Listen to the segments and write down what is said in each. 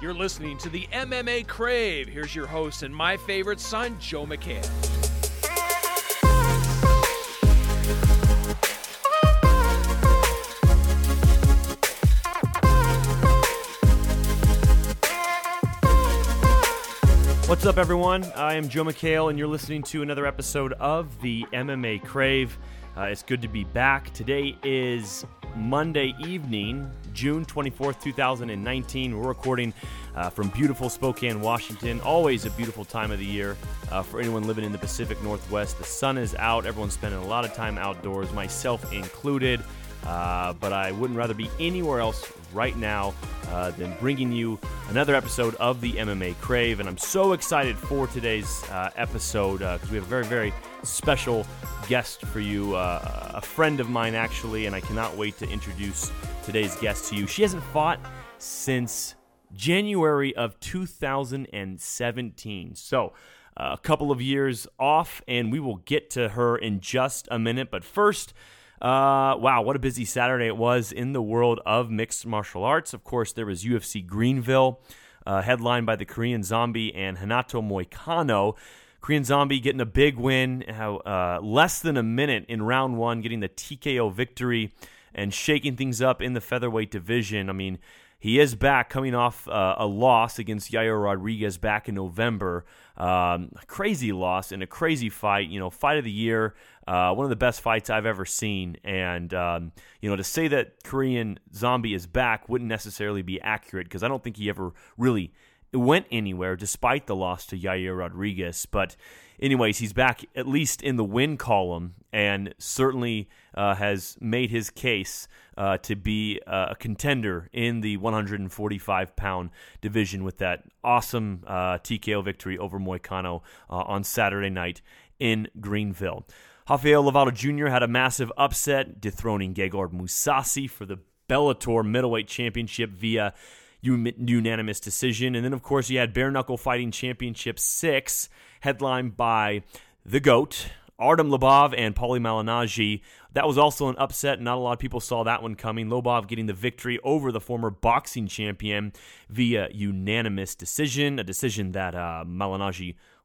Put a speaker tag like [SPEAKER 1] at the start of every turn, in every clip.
[SPEAKER 1] You're listening to the MMA Crave. Here's your host and my favorite son, Joe McHale.
[SPEAKER 2] What's up, everyone? I am Joe McHale, and you're listening to another episode of the MMA Crave. Uh, it's good to be back. Today is Monday evening, June 24th, 2019. We're recording uh, from beautiful Spokane, Washington. Always a beautiful time of the year uh, for anyone living in the Pacific Northwest. The sun is out, everyone's spending a lot of time outdoors, myself included. Uh, but I wouldn't rather be anywhere else right now uh, than bringing you another episode of the MMA Crave. And I'm so excited for today's uh, episode because we have a very, very special guest for you, uh, a friend of mine actually, and I cannot wait to introduce today's guest to you. She hasn't fought since January of 2017. So, uh, a couple of years off, and we will get to her in just a minute. But first, uh, wow, what a busy Saturday it was in the world of mixed martial arts. Of course, there was UFC Greenville, uh, headlined by the Korean Zombie and Renato Moicano. Korean Zombie getting a big win, uh, less than a minute in round one, getting the TKO victory and shaking things up in the featherweight division. I mean, he is back coming off uh, a loss against Yair Rodriguez back in November. Um, crazy loss in a crazy fight. You know, fight of the year. Uh, one of the best fights I've ever seen. And, um, you know, to say that Korean Zombie is back wouldn't necessarily be accurate because I don't think he ever really went anywhere despite the loss to Yair Rodriguez. But, anyways, he's back at least in the win column and certainly uh, has made his case uh, to be uh, a contender in the 145 pound division with that awesome uh, TKO victory over Moicano uh, on Saturday night in Greenville. Rafael Lovato Jr. had a massive upset, dethroning Gegard Mousasi for the Bellator middleweight championship via unanimous decision. And then, of course, you had Bare Knuckle Fighting Championship 6, headlined by the GOAT, Artem Lobov and Paulie Malignaggi. That was also an upset. Not a lot of people saw that one coming. Lobov getting the victory over the former boxing champion via unanimous decision, a decision that uh,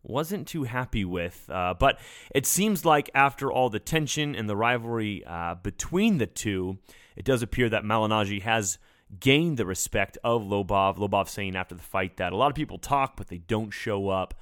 [SPEAKER 2] wasn't too happy with. Uh, but it seems like after all the tension and the rivalry uh, between the two, it does appear that Malignaggi has gained the respect of Lobov. Lobov saying after the fight that a lot of people talk, but they don't show up.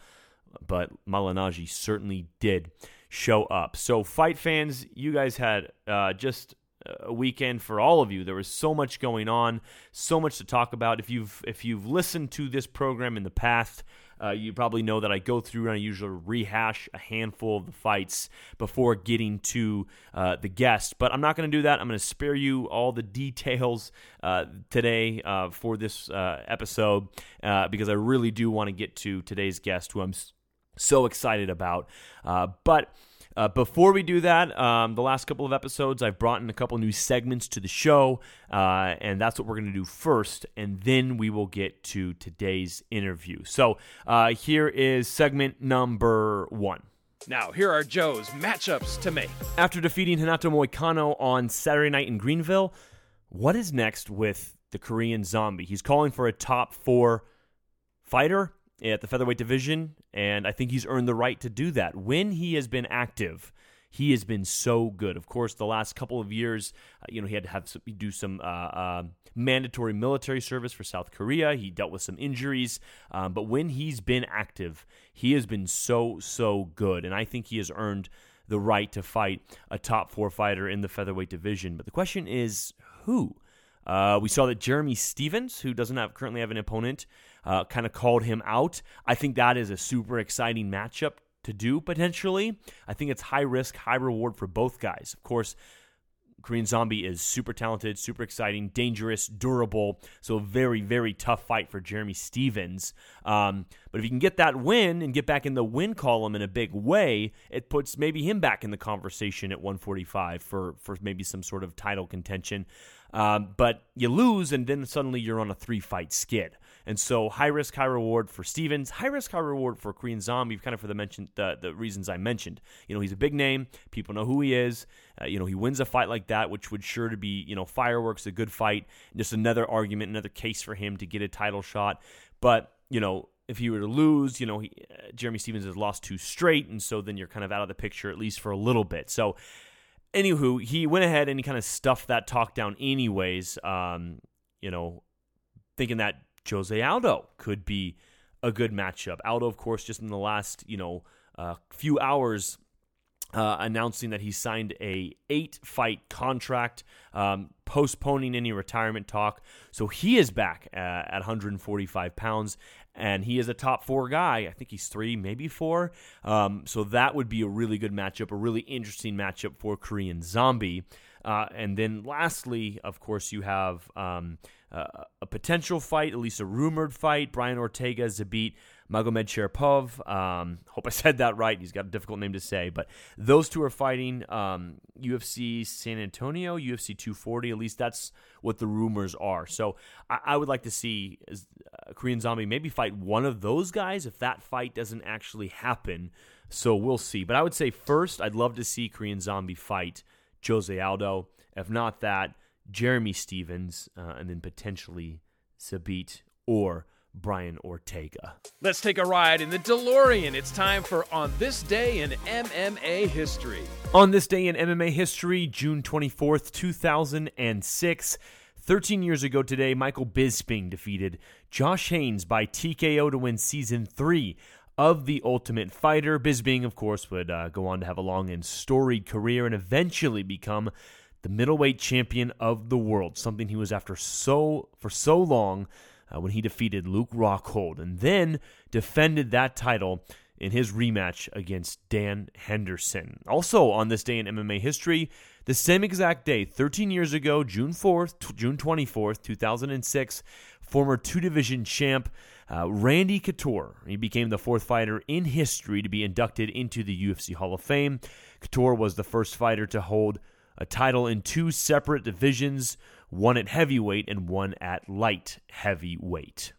[SPEAKER 2] But Malignaggi certainly did show up. So, fight fans, you guys had uh, just a weekend for all of you. There was so much going on, so much to talk about. If you've if you've listened to this program in the past, uh, you probably know that I go through and I usually rehash a handful of the fights before getting to uh, the guest. But I'm not going to do that. I'm going to spare you all the details uh, today uh, for this uh, episode uh, because I really do want to get to today's guest, who I'm so excited about. but uh, before we do that, um, the last couple of episodes, I've brought in a couple new segments to the show, uh, and that's what we're going to do first, and then we will get to today's interview. So uh, here is segment number one.
[SPEAKER 1] Now, here are Joe's matchups to make.
[SPEAKER 2] After defeating Renato Moicano on Saturday night in Greenville, what is next with the Korean Zombie? He's calling for a top four fighter at the featherweight division, and I think he's earned the right to do that. When he has been active, he has been so good. Of course, the last couple of years, uh, you know, he had to have some, do some uh, uh, mandatory military service for South Korea. He dealt with some injuries, um, but when he's been active, he has been so so good, and I think he has earned the right to fight a top four fighter in the featherweight division. But the question is, who? Uh, we saw that Jeremy Stephens, who doesn't have currently have an opponent, uh, kind of called him out. I think that is a super exciting matchup to do potentially. I think it's high risk, high reward for both guys. Of course, Korean Zombie is super talented, super exciting, dangerous, durable. So, very, very tough fight for Jeremy Stephens. Um, but if you can get that win and get back in the win column in a big way, it puts maybe him back in the conversation at 145 for, for maybe some sort of title contention. Um, but you lose, and then suddenly you're on a three fight skid. And so high risk, high reward for Stephens, high risk, high reward for Korean Zombie, kind of for the mentioned the, the reasons I mentioned. You know, he's a big name, people know who he is. Uh, you know, he wins a fight like that, which would sure to be you know fireworks, a good fight, just another argument, another case for him to get a title shot. But you know, if he were to lose, you know, he, uh, Jeremy Stephens has lost two straight, and so then you're kind of out of the picture at least for a little bit. So, anywho, he went ahead and he kind of stuffed that talk down, anyways. Um, you know, thinking that Jose Aldo could be a good matchup. Aldo, of course, just in the last you know uh, few hours uh, announcing that he signed a eight fight contract, um, postponing any retirement talk. So he is back uh, at 145 pounds, and he is a top four guy. I think he's three, maybe four. Um, so that would be a really good matchup, a really interesting matchup for Korean Zombie. Uh, and then lastly, of course, you have um, uh, a potential fight, at least a rumored fight. Brian Ortega is to beat Magomedsharipov. Um, hope I said that right. He's got a difficult name to say, but those two are fighting um, UFC San Antonio, UFC 240. At least that's what the rumors are. So I, I would like to see uh, Korean Zombie maybe fight one of those guys if that fight doesn't actually happen. So we'll see. But I would say first, I'd love to see Korean Zombie fight Jose Aldo. If not that, Jeremy Stephens, uh, and then potentially Zabit or Brian Ortega.
[SPEAKER 1] Let's take a ride in the DeLorean. It's time for On This Day in MMA History.
[SPEAKER 2] On this day in MMA history, June 24th, 2006, 13 years ago today, Michael Bisping defeated Josh Haynes by TKO to win season three of The Ultimate Fighter. Bisping, of course, would uh, go on to have a long and storied career and eventually become the middleweight champion of the world, something he was after so for so long uh, when he defeated Luke Rockhold and then defended that title in his rematch against Dan Henderson. Also, on this day in MMA history, the same exact day, 13 years ago, June 4th, t- June 24th, 2006, former two division champ uh, Randy Couture. He became the fourth fighter in history to be inducted into the UFC Hall of Fame. Couture was the first fighter to hold a title in two separate divisions one at heavyweight and one at light heavyweight.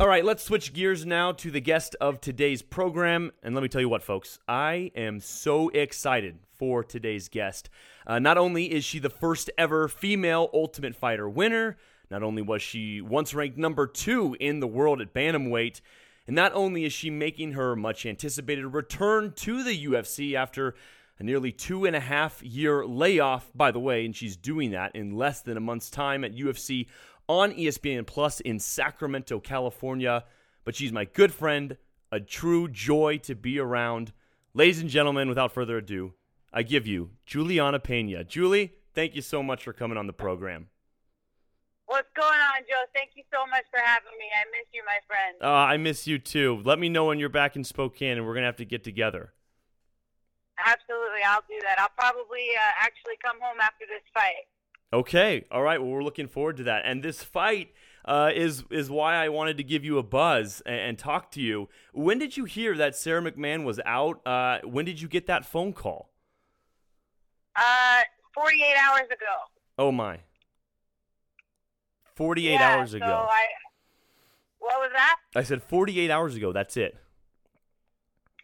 [SPEAKER 2] All right, let's switch gears now to the guest of today's program. And let me tell you what, folks, I am so excited for today's guest. Uh, not only is she the first ever female Ultimate Fighter winner, not only was she once ranked number two in the world at Bantamweight, and not only is she making her much anticipated return to the UFC after a nearly two and a half year layoff, by the way, and she's doing that in less than a month's time at UFC on ESPN Plus in Sacramento, California. But she's my good friend, a true joy to be around. Ladies and gentlemen, without further ado, I give you Julianna Pena. Julie, thank you so much for coming on the program.
[SPEAKER 3] What's going on, Joe? Thank you so much for having me. I miss you, my friend.
[SPEAKER 2] Uh, I miss you too. Let me know when you're back in Spokane, and we're gonna have to get together.
[SPEAKER 3] Absolutely, I'll do that. I'll probably uh, actually come home after this fight.
[SPEAKER 2] Okay, all right. Well, we're looking forward to that. And this fight uh, is is why I wanted to give you a buzz and, and, talk to you. When did you hear that Sara McMann was out? Uh, when did you get that phone call?
[SPEAKER 3] Uh, forty eight hours ago.
[SPEAKER 2] Oh my. Forty eight
[SPEAKER 3] yeah,
[SPEAKER 2] hours ago.
[SPEAKER 3] So I, what was that?
[SPEAKER 2] I said forty eight hours ago. That's it.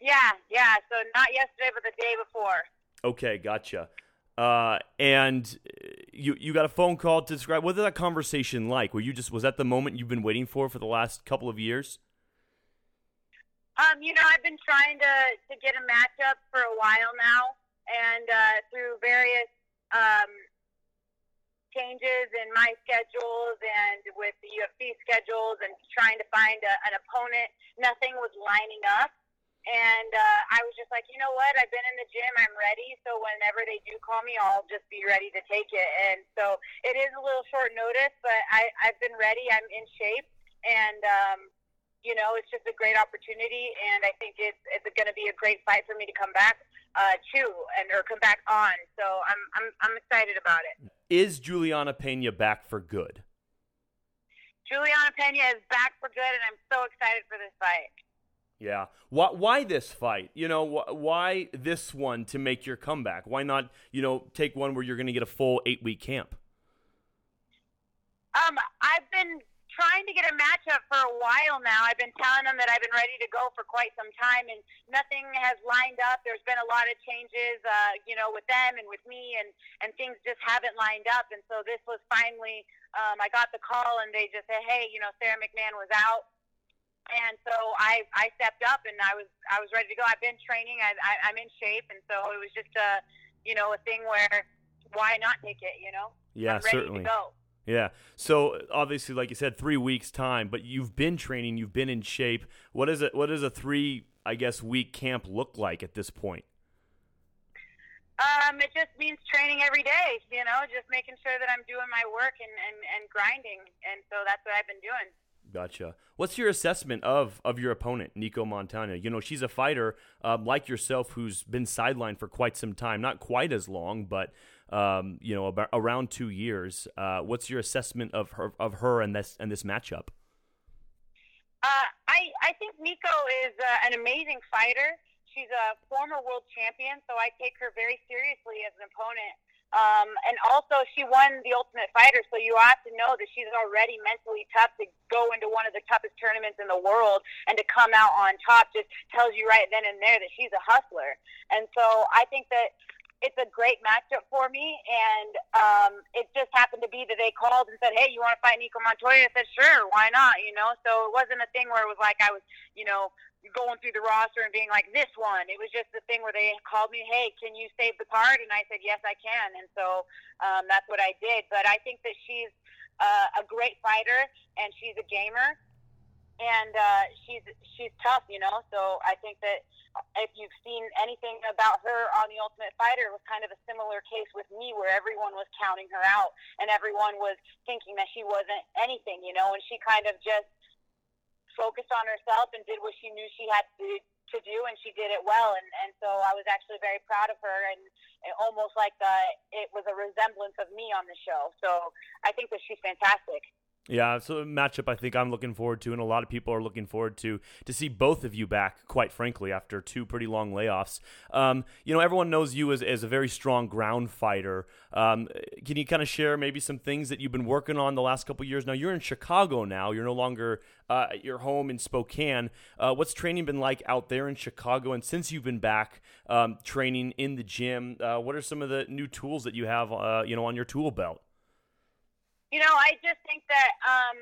[SPEAKER 3] Yeah, yeah. So not yesterday, but the day before.
[SPEAKER 2] Okay, gotcha. Uh, and you you got a phone call to describe what was that conversation like? Were you just was that the moment you've been waiting for for the last couple of years?
[SPEAKER 3] Um, you know, I've been trying to to get a matchup for a while now, and uh, through various um, changes in my schedules and with the UFC schedules, and trying to find a, an opponent, nothing was lining up. And uh, I was just like, you know what? I've been in the gym. I'm ready. So whenever they do call me, I'll just be ready to take it. And so it is a little short notice, but I, I've been ready. I'm in shape. And, um, you know, it's just a great opportunity. And I think it's, it's going to be a great fight for me to come back uh, to and or come back on. So I'm, I'm, I'm excited about it.
[SPEAKER 2] Is Julianna Pena back for good?
[SPEAKER 3] Julianna Pena is back for good, and I'm so excited for this fight.
[SPEAKER 2] Yeah. Why, why this fight? You know, wh- why this one to make your comeback? Why not, you know, take one where you're going to get a full eight week camp?
[SPEAKER 3] Um, I've been trying to get a matchup for a while now. I've been telling them that I've been ready to go for quite some time, and nothing has lined up. There's been a lot of changes, uh, you know, with them and with me, and and things just haven't lined up. And so this was finally, um, I got the call, and they just said, hey, you know, Sarah McMahon was out. And so I, I stepped up and I was I was ready to go. I've been training. I, I I'm in shape, and so it was just a you know a thing where why not take it? You know.
[SPEAKER 2] Yeah, certainly. Yeah. So obviously, like you said, three weeks time, but you've been training, you've been in shape. What is it? What does a three, I guess, week camp look like at this point?
[SPEAKER 3] Um, it just means training every day. You know, just making sure that I'm doing my work and and and grinding, and so that's what I've been doing.
[SPEAKER 2] Gotcha. What's your assessment of of your opponent, Nicco Montaño? You know, she's a fighter um, like yourself who's been sidelined for quite some time, not quite as long, but um, you know, about around two years. Uh, what's your assessment of her of her and this and this matchup?
[SPEAKER 3] Uh, I I think Nicco is uh, an amazing fighter. She's a former world champion, so I take her very seriously as an opponent. Um, and also, she won the Ultimate Fighter, so you have to know that she's already mentally tough to go into one of the toughest tournaments in the world and to come out on top just tells you right then and there that she's a hustler. And so I think that it's a great matchup for me. And um, it just happened to be that they called and said, "Hey, you want to fight Nicco Montaño?" I said, "Sure, why not?" You know, so it wasn't a thing where it was like I was, you know, going through the roster and being like this one. It was just the thing where they called me, "Hey, can you save the card?" And I said, "Yes, I can." And so um, that's what I did. But I think that she's uh, a great fighter and she's a gamer and uh, she's she's tough, you know. So I think that if you've seen anything about her on The Ultimate Fighter, it was kind of a similar case with me, where everyone was counting her out and everyone was thinking that she wasn't anything, you know. And she kind of just focused on herself and did what she knew she had to to do, and she did it well. And and so I was actually very proud of her, and almost like the, it was a resemblance of me on the show. So I think that she's fantastic.
[SPEAKER 2] Yeah, so a matchup I think I'm looking forward to, and a lot of people are looking forward to to see both of you back. Quite frankly, after two pretty long layoffs, um, you know everyone knows you as, as a very strong ground fighter. Um, can you kind of share maybe some things that you've been working on the last couple years? Now you're in Chicago now. You're no longer uh, at your home in Spokane. Uh, what's training been like out there in Chicago? And since you've been back um, training in the gym, uh, what are some of the new tools that you have, uh, you know, on your tool belt?
[SPEAKER 3] You know, I just think that um,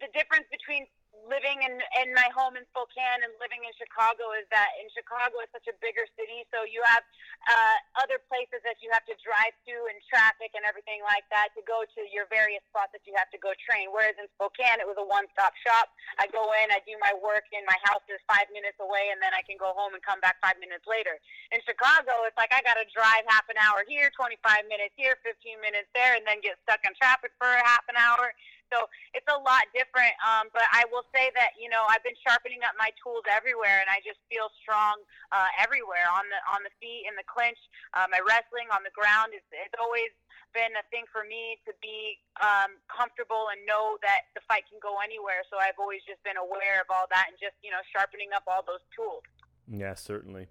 [SPEAKER 3] the difference between living in in my home in Spokane and living in Chicago is that in Chicago it's such a bigger city, so you have uh, other places that you have to drive to and traffic and everything like that to go to your various spots that you have to go train. Whereas in Spokane it was a one-stop shop. I go in, I do my work, and my house is five minutes away, and then I can go home and come back five minutes later. In Chicago, it's like I got to drive half an hour here, 25 minutes here, 15 minutes there, and then get stuck in traffic for half an hour so it's a lot different. Um, but I will say that you know I've been sharpening up my tools everywhere, and I just feel strong uh, everywhere on the on the feet, in the clinch, uh, my wrestling on the ground. It's, it's always been a thing for me to be um, comfortable and know that the fight can go anywhere. So I've always just been aware of all that and just you know sharpening up all those tools.
[SPEAKER 2] Yeah, certainly.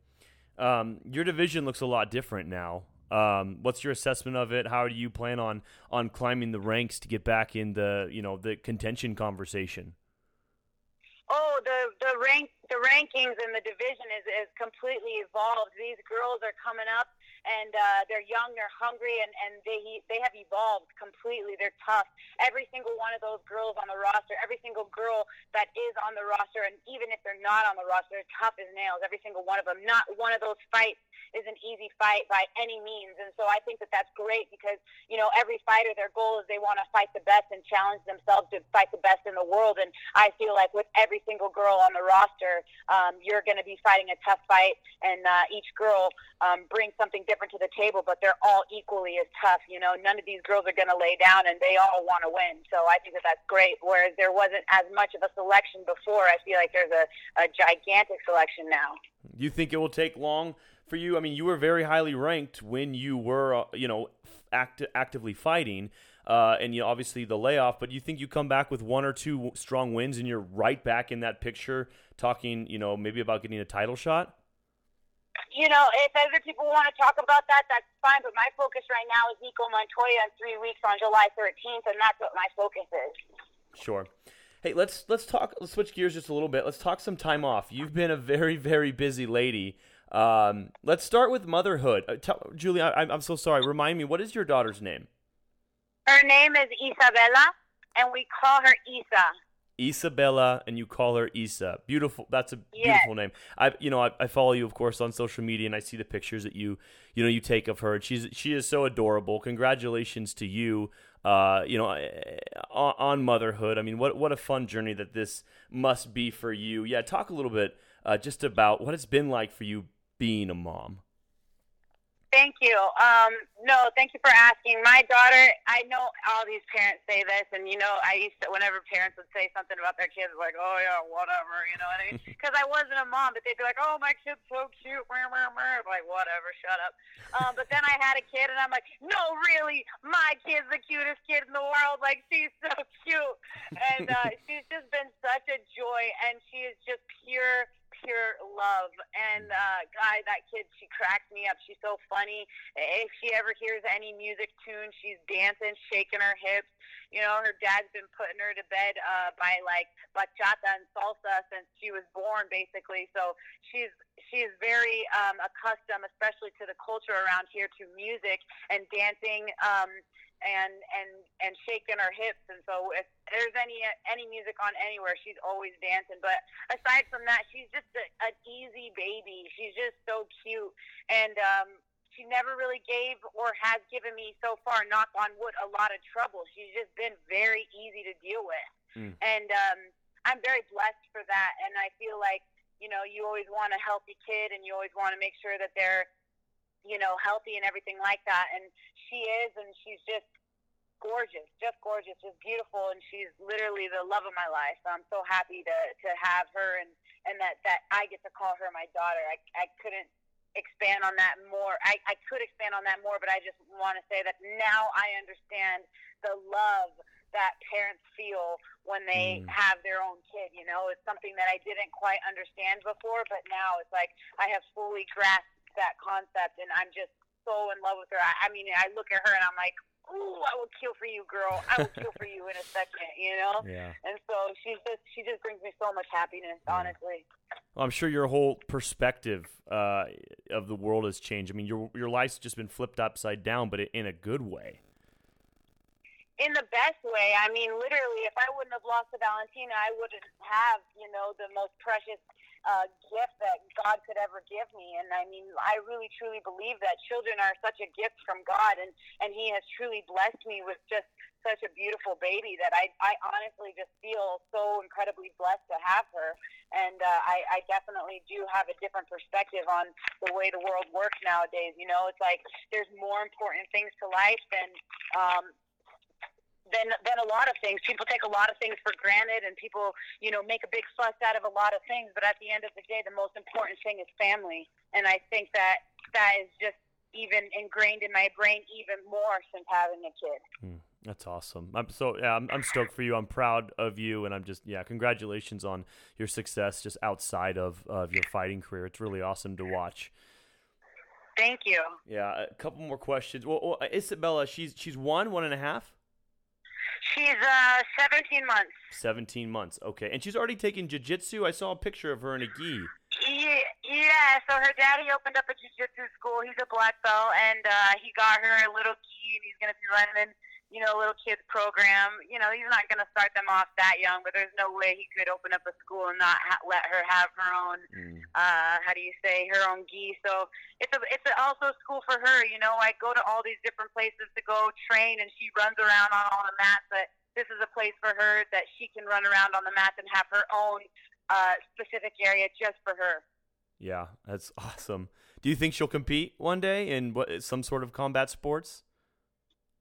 [SPEAKER 2] Um, your division looks a lot different now. Um, what's your assessment of it? How do you plan on on climbing the ranks to get back in the you know the contention conversation?
[SPEAKER 3] Oh, the the rank the rankings in the division is is completely evolved. These girls are coming up and uh, they're young, they're hungry, and, and they they have evolved completely. They're tough. Every single one of those girls on the roster, every single girl that is on the roster, and even if they're not on the roster, they're tough as nails. Every single one of them. Not one of those fights is an easy fight by any means, and so I think that that's great because you know every fighter, their goal is they want to fight the best and challenge themselves to fight the best in the world. And I feel like with every single girl on the roster, um, you're going to be fighting a tough fight, and uh, each girl um, brings something different different to the table, but they're all equally as tough. You know, none of these girls are going to lay down, and they all want to win. So I think that that's great. Whereas there wasn't as much of a selection before, I feel like there's a, a gigantic selection now.
[SPEAKER 2] You think it will take long for you? I mean, you were very highly ranked when you were, uh, you know, act- actively fighting. Uh, and you know, obviously the layoff, but you think you come back with one or two strong wins and you're right back in that picture talking, you know, maybe about getting a title shot?
[SPEAKER 3] You know, if other people want to talk about that, that's fine. But my focus right now is Nicco Montaño in three weeks on July 13th, and that's what my focus is.
[SPEAKER 2] Sure. Hey, let's let's talk. Let's switch gears just a little bit. Let's talk some time off. You've been a very very busy lady. Um, let's start with motherhood. Uh, tell, Julie, I, I'm so sorry. Remind me, what is your daughter's name?
[SPEAKER 3] Her name is Isabella, and we call her Isa.
[SPEAKER 2] Isabella, and you call her Isa. Beautiful. That's a beautiful
[SPEAKER 3] Yes.
[SPEAKER 2] name. I, you know, I, I follow you, of course, on social media, and I see the pictures that you, you know, you take of her. And she's she is so adorable. Congratulations to you. Uh, you know, eh, on, on motherhood. I mean, what what a fun journey that this must be for you. Yeah, talk a little bit uh, just about what it's been like for you being a mom.
[SPEAKER 3] Thank you. Um, no, thank you for asking. My daughter, I know all these parents say this, and you know, I used to, whenever parents would say something about their kids, like, oh yeah, whatever, you know what I mean? Because I wasn't a mom, but they'd be like, oh, my kid's so cute, meh, meh, like, whatever, shut up. Um, but then I had a kid, and I'm like, no, really, my kid's the cutest kid in the world. Like, she's so cute, and uh, she's just been such a joy, and she is just pure pure love. And uh, guy, that kid, she cracks me up. She's so funny. If she ever hears any music tune, she's dancing, shaking her hips. You know, her dad's been putting her to bed uh, by like bachata and salsa since she was born, basically. So she's she's very um, accustomed, especially to the culture around here, to music and dancing. Um, and and and shaking her hips. And so if there's any any music on anywhere she's always dancing. But aside from that she's just a, an easy baby. She's just so cute. And um she never really gave or has given me so far knock on wood a lot of trouble. She's just been very easy to deal with.
[SPEAKER 2] Mm.
[SPEAKER 3] and um i'm very blessed for that. And i feel like you know you always want a healthy kid and you always want to make sure that they're you know, healthy and everything like that. And she is, and she's just gorgeous, just gorgeous, just beautiful, and she's literally the love of my life. So I'm so happy to to have her, and and that that I get to call her my daughter. I I couldn't expand on that more. I I could expand on that more, but I just want to say that now I understand the love that parents feel when they
[SPEAKER 2] Mm.
[SPEAKER 3] have their own kid. You know, it's something that I didn't quite understand before, but now it's like I have fully grasped that concept, and I'm just so in love with her. I, I mean, I look at her and I'm like, "Ooh, I will kill for you, girl. I will kill for you in a second, you know."
[SPEAKER 2] Yeah.
[SPEAKER 3] And so she's just she just brings me so much happiness,
[SPEAKER 2] Yeah.
[SPEAKER 3] honestly.
[SPEAKER 2] Well, I'm sure your whole perspective uh, of the world has changed. I mean, your your life's just been flipped upside down, but in a good way.
[SPEAKER 3] in the best way. I mean, literally, if I wouldn't have lost to Valentina, I wouldn't have, you know, the most precious uh, gift that God could ever give me. And I mean, I really truly believe that children are such a gift from God, and and He has truly blessed me with just such a beautiful baby that I I honestly just feel so incredibly blessed to have her. And uh, I I definitely do have a different perspective on the way the world works nowadays. You know, it's like there's more important things to life than um, than than a lot of things. People take a lot of things for granted, and people, you know, make a big fuss out of a lot of things. But at the end of the day, the most important thing is family, and I think that that is just even ingrained in my brain even more since having a kid.
[SPEAKER 2] Hmm, that's awesome. I'm so yeah, I'm, I'm stoked for you. I'm proud of you, and I'm just yeah, congratulations on your success just outside of of your fighting career. It's really awesome to watch.
[SPEAKER 3] Thank you.
[SPEAKER 2] Yeah, a couple more questions. Well, well Isabella, she's she's one, one and a half,
[SPEAKER 3] She's uh 17 months.
[SPEAKER 2] seventeen months. Okay, and she's already taken jujitsu. I saw a picture of her in a gi.
[SPEAKER 3] Yeah, yeah, so her daddy opened up a jiu-jitsu school. He's a black belt, and uh, he got her a little gi, and he's going to be running, you know, a little kids program. You know, he's not going to start them off that young, but there's no way he could open up a school and not ha- let her have her own,
[SPEAKER 2] Mm.
[SPEAKER 3] uh, how do you say, her own gi. So it's a, it's a, also a school for her. You know, I go to all these different places to go train, and she runs around on all the mats, but this is a place for her that she can run around on the mats and have her own uh, specific area just for her.
[SPEAKER 2] Yeah, that's awesome. Do you think she'll compete one day in what some sort of combat sports?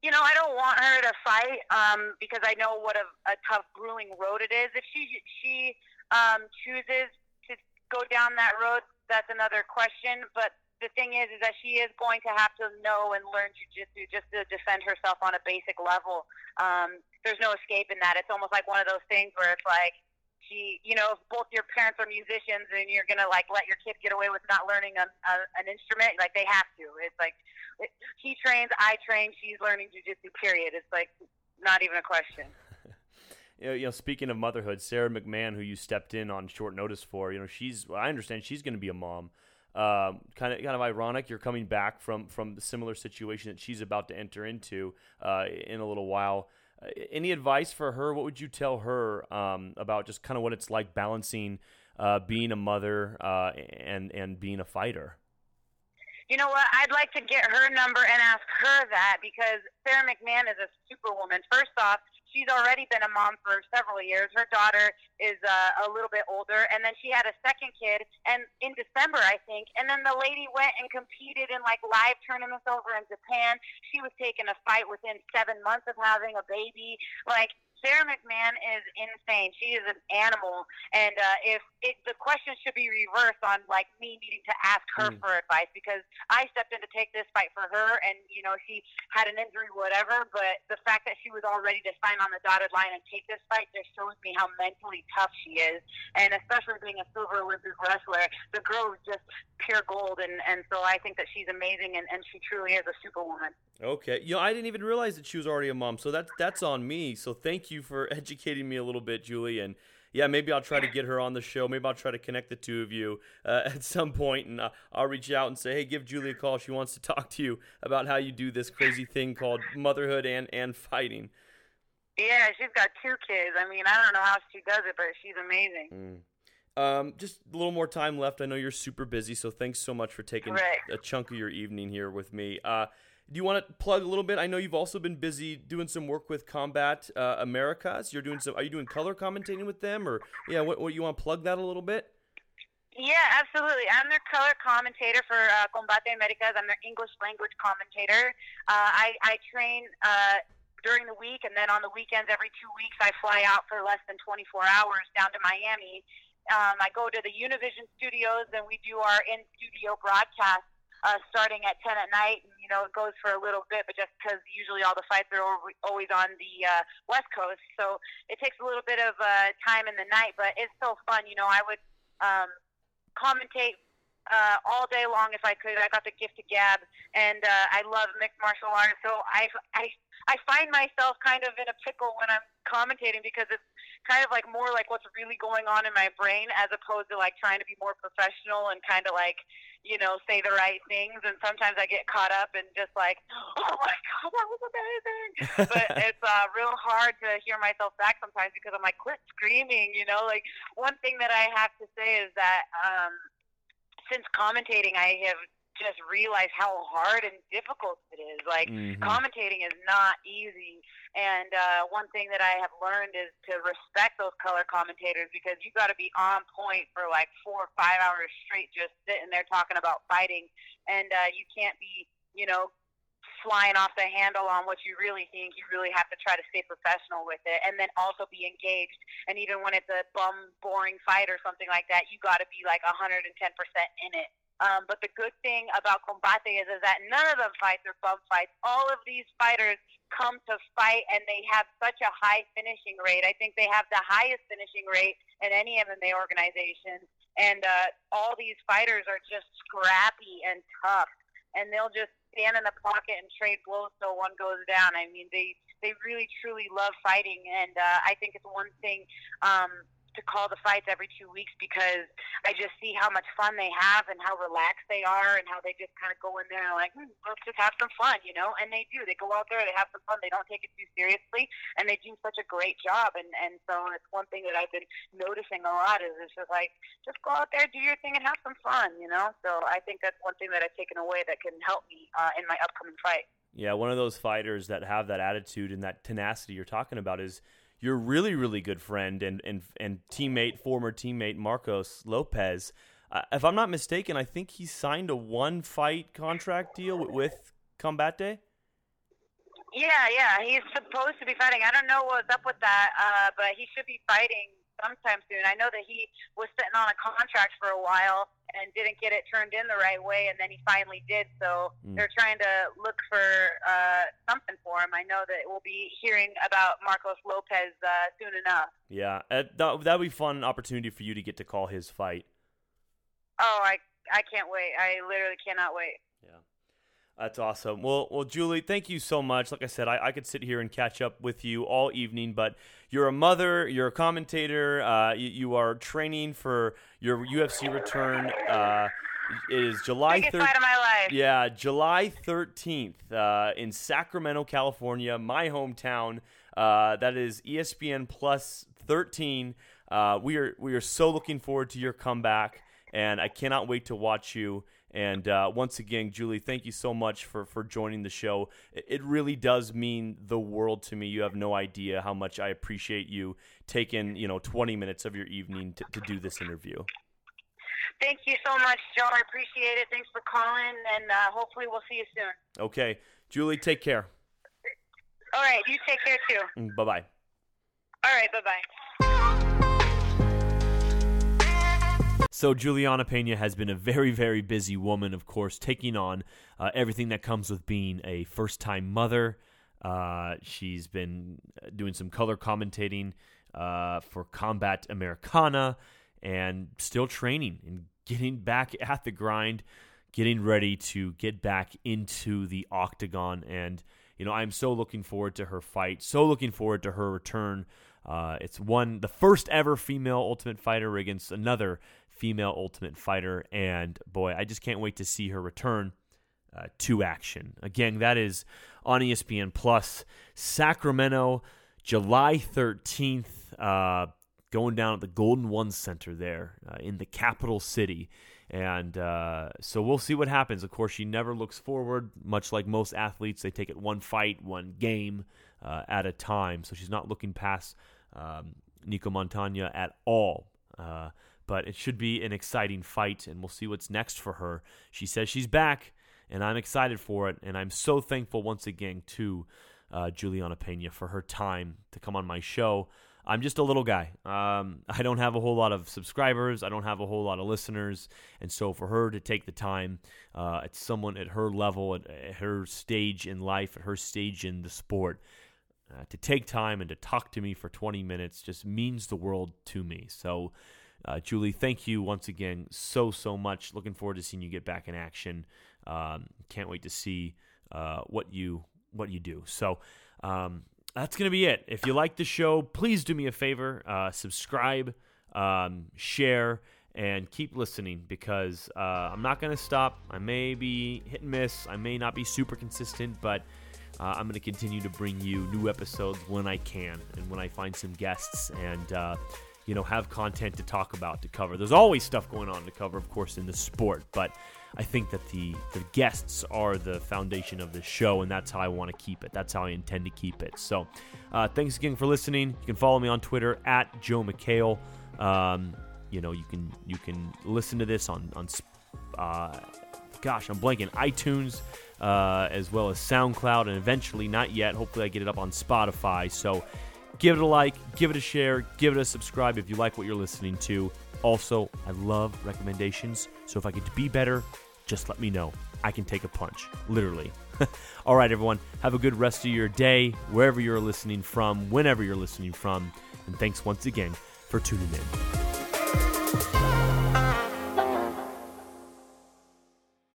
[SPEAKER 3] You know, I don't want her to fight um, because I know what a, a tough, grueling road it is. If she she um, chooses to go down that road, that's another question. But the thing is, is that she is going to have to know and learn jujitsu just to defend herself on a basic level. Um, there's no escape in that. It's almost like one of those things where it's like she, you know, if both your parents are musicians and you're gonna like let your kid get away with not learning a, a, an instrument, like they have to. It's like it, he trains, I train, she's learning jujitsu. Period. It's like not even a question.
[SPEAKER 2] you know, speaking of motherhood, Sarah McMahon, who you stepped in on short notice for, you know, she's I understand she's going to be a mom. Um, kind of kind of ironic. You're coming back from from the similar situation that she's about to enter into uh, in a little while. Any advice for her? What would you tell her um, about just kind of what it's like balancing uh, being a mother uh, and and being a fighter?
[SPEAKER 3] You know what? I'd like to get her number and ask her that because Sarah McMahon is a superwoman. First off, she's already been a mom for several years. Her daughter is uh, a little bit older, and then she had a second kid, and in December, I think. And then the lady went and competed in like live tournaments over in Japan. She was taking a fight within seven months of having a baby. Like Sarah McMahon is insane. She is an animal, and uh, if it, the question should be reversed on like me needing to ask her mm. for advice because I stepped in to take this fight for her, and you know she had an injury, whatever. But the fact that she was all ready to sign on the dotted line and take this fight just shows me how mentally tough she is, and especially being a silver Olympic wrestler, the girl is just pure gold, and and so I think that she's amazing, and and she truly is a superwoman.
[SPEAKER 2] Okay, you know I didn't even realize that she was already a mom, so that's that's on me. So thank you for educating me a little bit, Julie. And yeah, maybe I'll try to get her on the show. Maybe I'll try to connect the two of you uh, at some point, and uh, I'll reach out and say, hey, give Julie a call. She wants to talk to you about how you do this crazy thing called motherhood and and fighting.
[SPEAKER 3] Yeah, she's got two kids. I mean, I don't know how she does it, but she's amazing.
[SPEAKER 2] Mm. Um, just a little more time left. I know you're super busy, so thanks so much for taking right. a chunk of your evening here with me. Uh, do you want to plug a little bit? I know you've also been busy doing some work with Combat uh, Americas. You're doing some. Are you doing color commentating with them, or yeah? What, what you want to plug that a little bit?
[SPEAKER 3] Yeah, absolutely. I'm their color commentator for uh, Combate Americas. I'm their English language commentator. Uh, I, I train uh, during the week, and then on the weekends, every two weeks, I fly out for less than 24 hours down to Miami. Um, I go to the Univision studios, and we do our in studio broadcast uh, starting at 10 at night. And, you know, it goes for a little bit, but just because usually all the fights are always on the uh, West Coast. So it takes a little bit of uh, time in the night, but it's so fun. You know, I would um, commentate uh, all day long if I could. I got the gift of gab, and uh, I love mixed martial arts. So I, I, I find myself kind of in a pickle when I'm commentating because it's kind of like more like what's really going on in my brain as opposed to like trying to be more professional and kind of like you know, say the right things. And sometimes I get caught up and just like, oh my God, that was amazing. but it's uh, real hard to hear myself back sometimes because I'm like, quit screaming, you know? Like, one thing that I have to say is that um, since commentating, I have just realize how hard and difficult it is. Like mm-hmm. commentating is not easy. And uh, one thing that I have learned is to respect those color commentators because you got to be on point for like four or five hours straight, just sitting there talking about fighting, and uh, you can't be, you know, flying off the handle on what you really think. You really have to try to stay professional with it, and then also be engaged. And even when it's a bum, boring fight or something like that, you got to be like 110% in it um, but the good thing about Combate is, is that none of the fights are bum fights. All of these fighters come to fight, and they have such a high finishing rate. I think they have the highest finishing rate in any MMA organization. And uh, all these fighters are just scrappy and tough, and they'll just stand in the pocket and trade blows till one goes down. I mean, they they really truly love fighting, and uh, I think it's one thing. Um, to call the fights every two weeks because I just see how much fun they have and how relaxed they are and how they just kind of go in there and like, hmm, let's just have some fun, you know? And they do. They go out there, they have some fun, they don't take it too seriously, and they do such a great job. And and so it's one thing that I've been noticing a lot is it's just like, just go out there, do your thing, and have some fun, you know? So I think that's one thing that I've taken away that can help me uh, in my upcoming fight.
[SPEAKER 2] Yeah, one of those fighters that have that attitude and that tenacity you're talking about is your really really good friend and and and teammate, former teammate Marcos Lopez. Uh, if I'm not mistaken, I think he signed a one fight contract deal with, with Combate.
[SPEAKER 3] Yeah, yeah, he's supposed to be fighting. I don't know what's up with that, uh, but he should be fighting sometime soon. I know that he was sitting on a contract for a while and didn't get it turned in the right way, and then he finally did. So
[SPEAKER 2] Mm.
[SPEAKER 3] they're trying to look for uh, something for him. I know that we'll be hearing about Marcos Lopez uh, soon enough.
[SPEAKER 2] Yeah, uh, that that'd be fun opportunity for you to get to call his fight.
[SPEAKER 3] Oh, I I can't wait. I literally cannot wait.
[SPEAKER 2] Yeah. That's awesome. Well, well, Julie, thank you so much. Like I said, I, I could sit here and catch up with you all evening, but you're a mother, you're a commentator, uh, you, you are training for your UFC return. Uh, it is July
[SPEAKER 3] Biggest
[SPEAKER 2] 3rd.
[SPEAKER 3] my life.
[SPEAKER 2] Yeah, July 13th uh, in Sacramento, California, my hometown. Uh, that is ESPN Plus 13. Uh, we are we are so looking forward to your comeback, and I cannot wait to watch you. And uh, once again, Julie, thank you so much for for joining the show. It, really does mean the world to me. You have no idea how much I appreciate you taking you know 20 minutes of your evening to, to do this interview.
[SPEAKER 3] Thank you so much, Joe. I appreciate it. Thanks for calling, and uh, hopefully we'll see you soon.
[SPEAKER 2] Okay, Julie, take care.
[SPEAKER 3] All right, you take care too.
[SPEAKER 2] Bye bye.
[SPEAKER 3] All right, bye bye.
[SPEAKER 2] So Julianna Pena has been a very, very busy woman, of course, taking on uh, everything that comes with being a first-time mother. Uh, she's been doing some color commentating uh, for Combat Americana, and still training and getting back at the grind, getting ready to get back into the octagon. And you know, I'm so looking forward to her fight. So looking forward to her return. Uh, it's one the first ever female Ultimate Fighter against another female Ultimate Fighter, and boy, I just can't wait to see her return uh, to action. Again, that is on ESPN Plus, Sacramento, July 13th, uh, going down at the Golden One Center there uh, in the capital city. And uh, so we'll see what happens. Of course, she never looks forward, much like most athletes. They take it one fight, one game uh, at a time. So she's not looking past um, Nicco Montaño at all. But it should be an exciting fight, and we'll see what's next for her. She says she's back, and I'm excited for it. And I'm so thankful once again to uh, Julianna Pena for her time to come on my show. I'm just a little guy. Um, I don't have a whole lot of subscribers. I don't have a whole lot of listeners, and so for her to take the time, uh, at someone at her level, at, at her stage in life, at her stage in the sport, uh, to take time and to talk to me for 20 minutes just means the world to me. So, uh, Julie, thank you once again so so much. Looking forward to seeing you get back in action. Um, can't wait to see uh, what you what you do. So. Um, that's going to be it. If you like the show, please do me a favor uh, subscribe, um, share, and keep listening because uh, I'm not going to stop. I may be hit and miss, I may not be super consistent, but uh, I'm going to continue to bring you new episodes when I can and when I find some guests and. Uh, you know, have content to talk about to cover. There's always stuff going on to cover, of course, in the sport, but I think that the the guests are the foundation of the show, and that's how I want to keep it. That's how I intend to keep it. So, uh, thanks again for listening. You can follow me on Twitter at Joe McHale. Um, you know, you can you can listen to this on on. Uh, gosh, I'm blanking. iTunes, uh, as well as SoundCloud, and eventually, not yet. Hopefully, I get it up on Spotify. So give it a like, give it a share, give it a subscribe if you like what you're listening to. Also, I love recommendations. So if I to be better, just let me know. I can take a punch, literally. All right, everyone, have a good rest of your day, wherever you're listening from, whenever you're listening from. And thanks once again for tuning in.